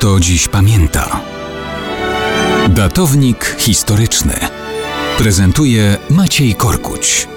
kto dziś pamięta. Datownik historyczny prezentuje Maciej Korkuć.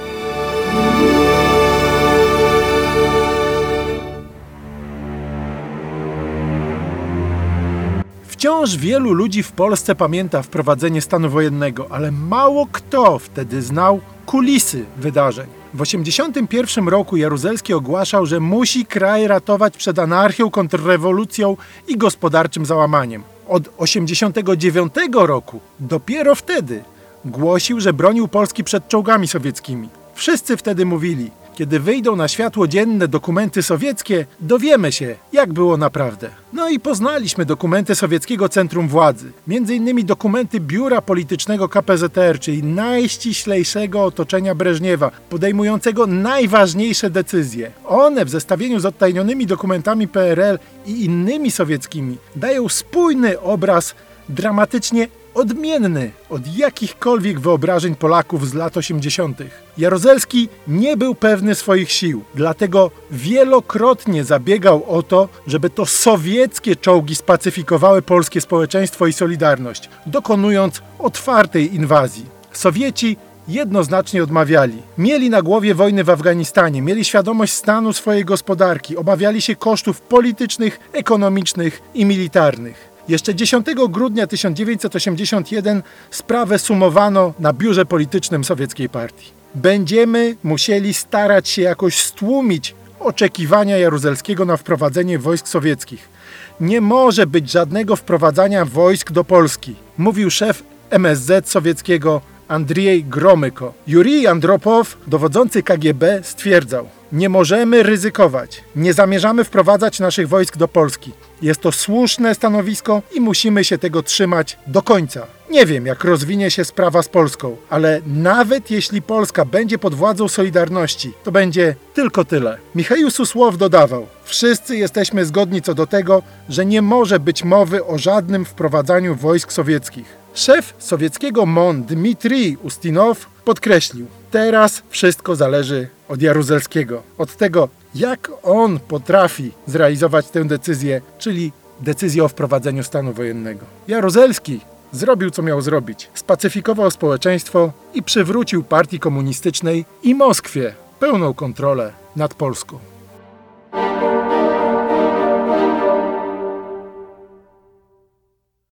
Wciąż wielu ludzi w Polsce pamięta wprowadzenie stanu wojennego, ale mało kto wtedy znał kulisy wydarzeń. W 1981 roku Jaruzelski ogłaszał, że musi kraj ratować przed anarchią, kontrrewolucją i gospodarczym załamaniem. Od 1989 roku, dopiero wtedy, głosił, że bronił Polski przed czołgami sowieckimi. Wszyscy wtedy mówili, kiedy wyjdą na światło dzienne dokumenty sowieckie, dowiemy się, jak było naprawdę. No i poznaliśmy dokumenty Sowieckiego Centrum Władzy, innymi dokumenty Biura Politycznego KPZR, czyli najściślejszego otoczenia Breżniewa, podejmującego najważniejsze decyzje. One w zestawieniu z odtajnionymi dokumentami PRL i innymi sowieckimi dają spójny obraz dramatycznie odmienny od jakichkolwiek wyobrażeń Polaków z lat 80. Jaruzelski nie był pewny swoich sił, dlatego wielokrotnie zabiegał o to, żeby to sowieckie czołgi spacyfikowały polskie społeczeństwo i solidarność, dokonując otwartej inwazji. Sowieci jednoznacznie odmawiali. Mieli na głowie wojny w Afganistanie, mieli świadomość stanu swojej gospodarki, obawiali się kosztów politycznych, ekonomicznych i militarnych. Jeszcze 10 grudnia 1981 sprawę sumowano na biurze politycznym sowieckiej partii. Będziemy musieli starać się jakoś stłumić oczekiwania Jaruzelskiego na wprowadzenie wojsk sowieckich. Nie może być żadnego wprowadzania wojsk do Polski, mówił szef MSZ sowieckiego Andrzej Gromyko. Jurij Andropow, dowodzący KGB, stwierdzał: Nie możemy ryzykować. Nie zamierzamy wprowadzać naszych wojsk do Polski. Jest to słuszne stanowisko i musimy się tego trzymać do końca. Nie wiem, jak rozwinie się sprawa z Polską, ale nawet jeśli Polska będzie pod władzą Solidarności, to będzie tylko tyle. Michał Susłow dodawał: Wszyscy jesteśmy zgodni co do tego, że nie może być mowy o żadnym wprowadzaniu wojsk sowieckich. Szef sowieckiego MON Dmitrij Ustinow podkreślił: Teraz wszystko zależy od Jaruzelskiego, od tego, jak on potrafi zrealizować tę decyzję, czyli decyzję o wprowadzeniu stanu wojennego. Jaruzelski zrobił co miał zrobić. Spacyfikował społeczeństwo i przywrócił partii komunistycznej i Moskwie pełną kontrolę nad Polską.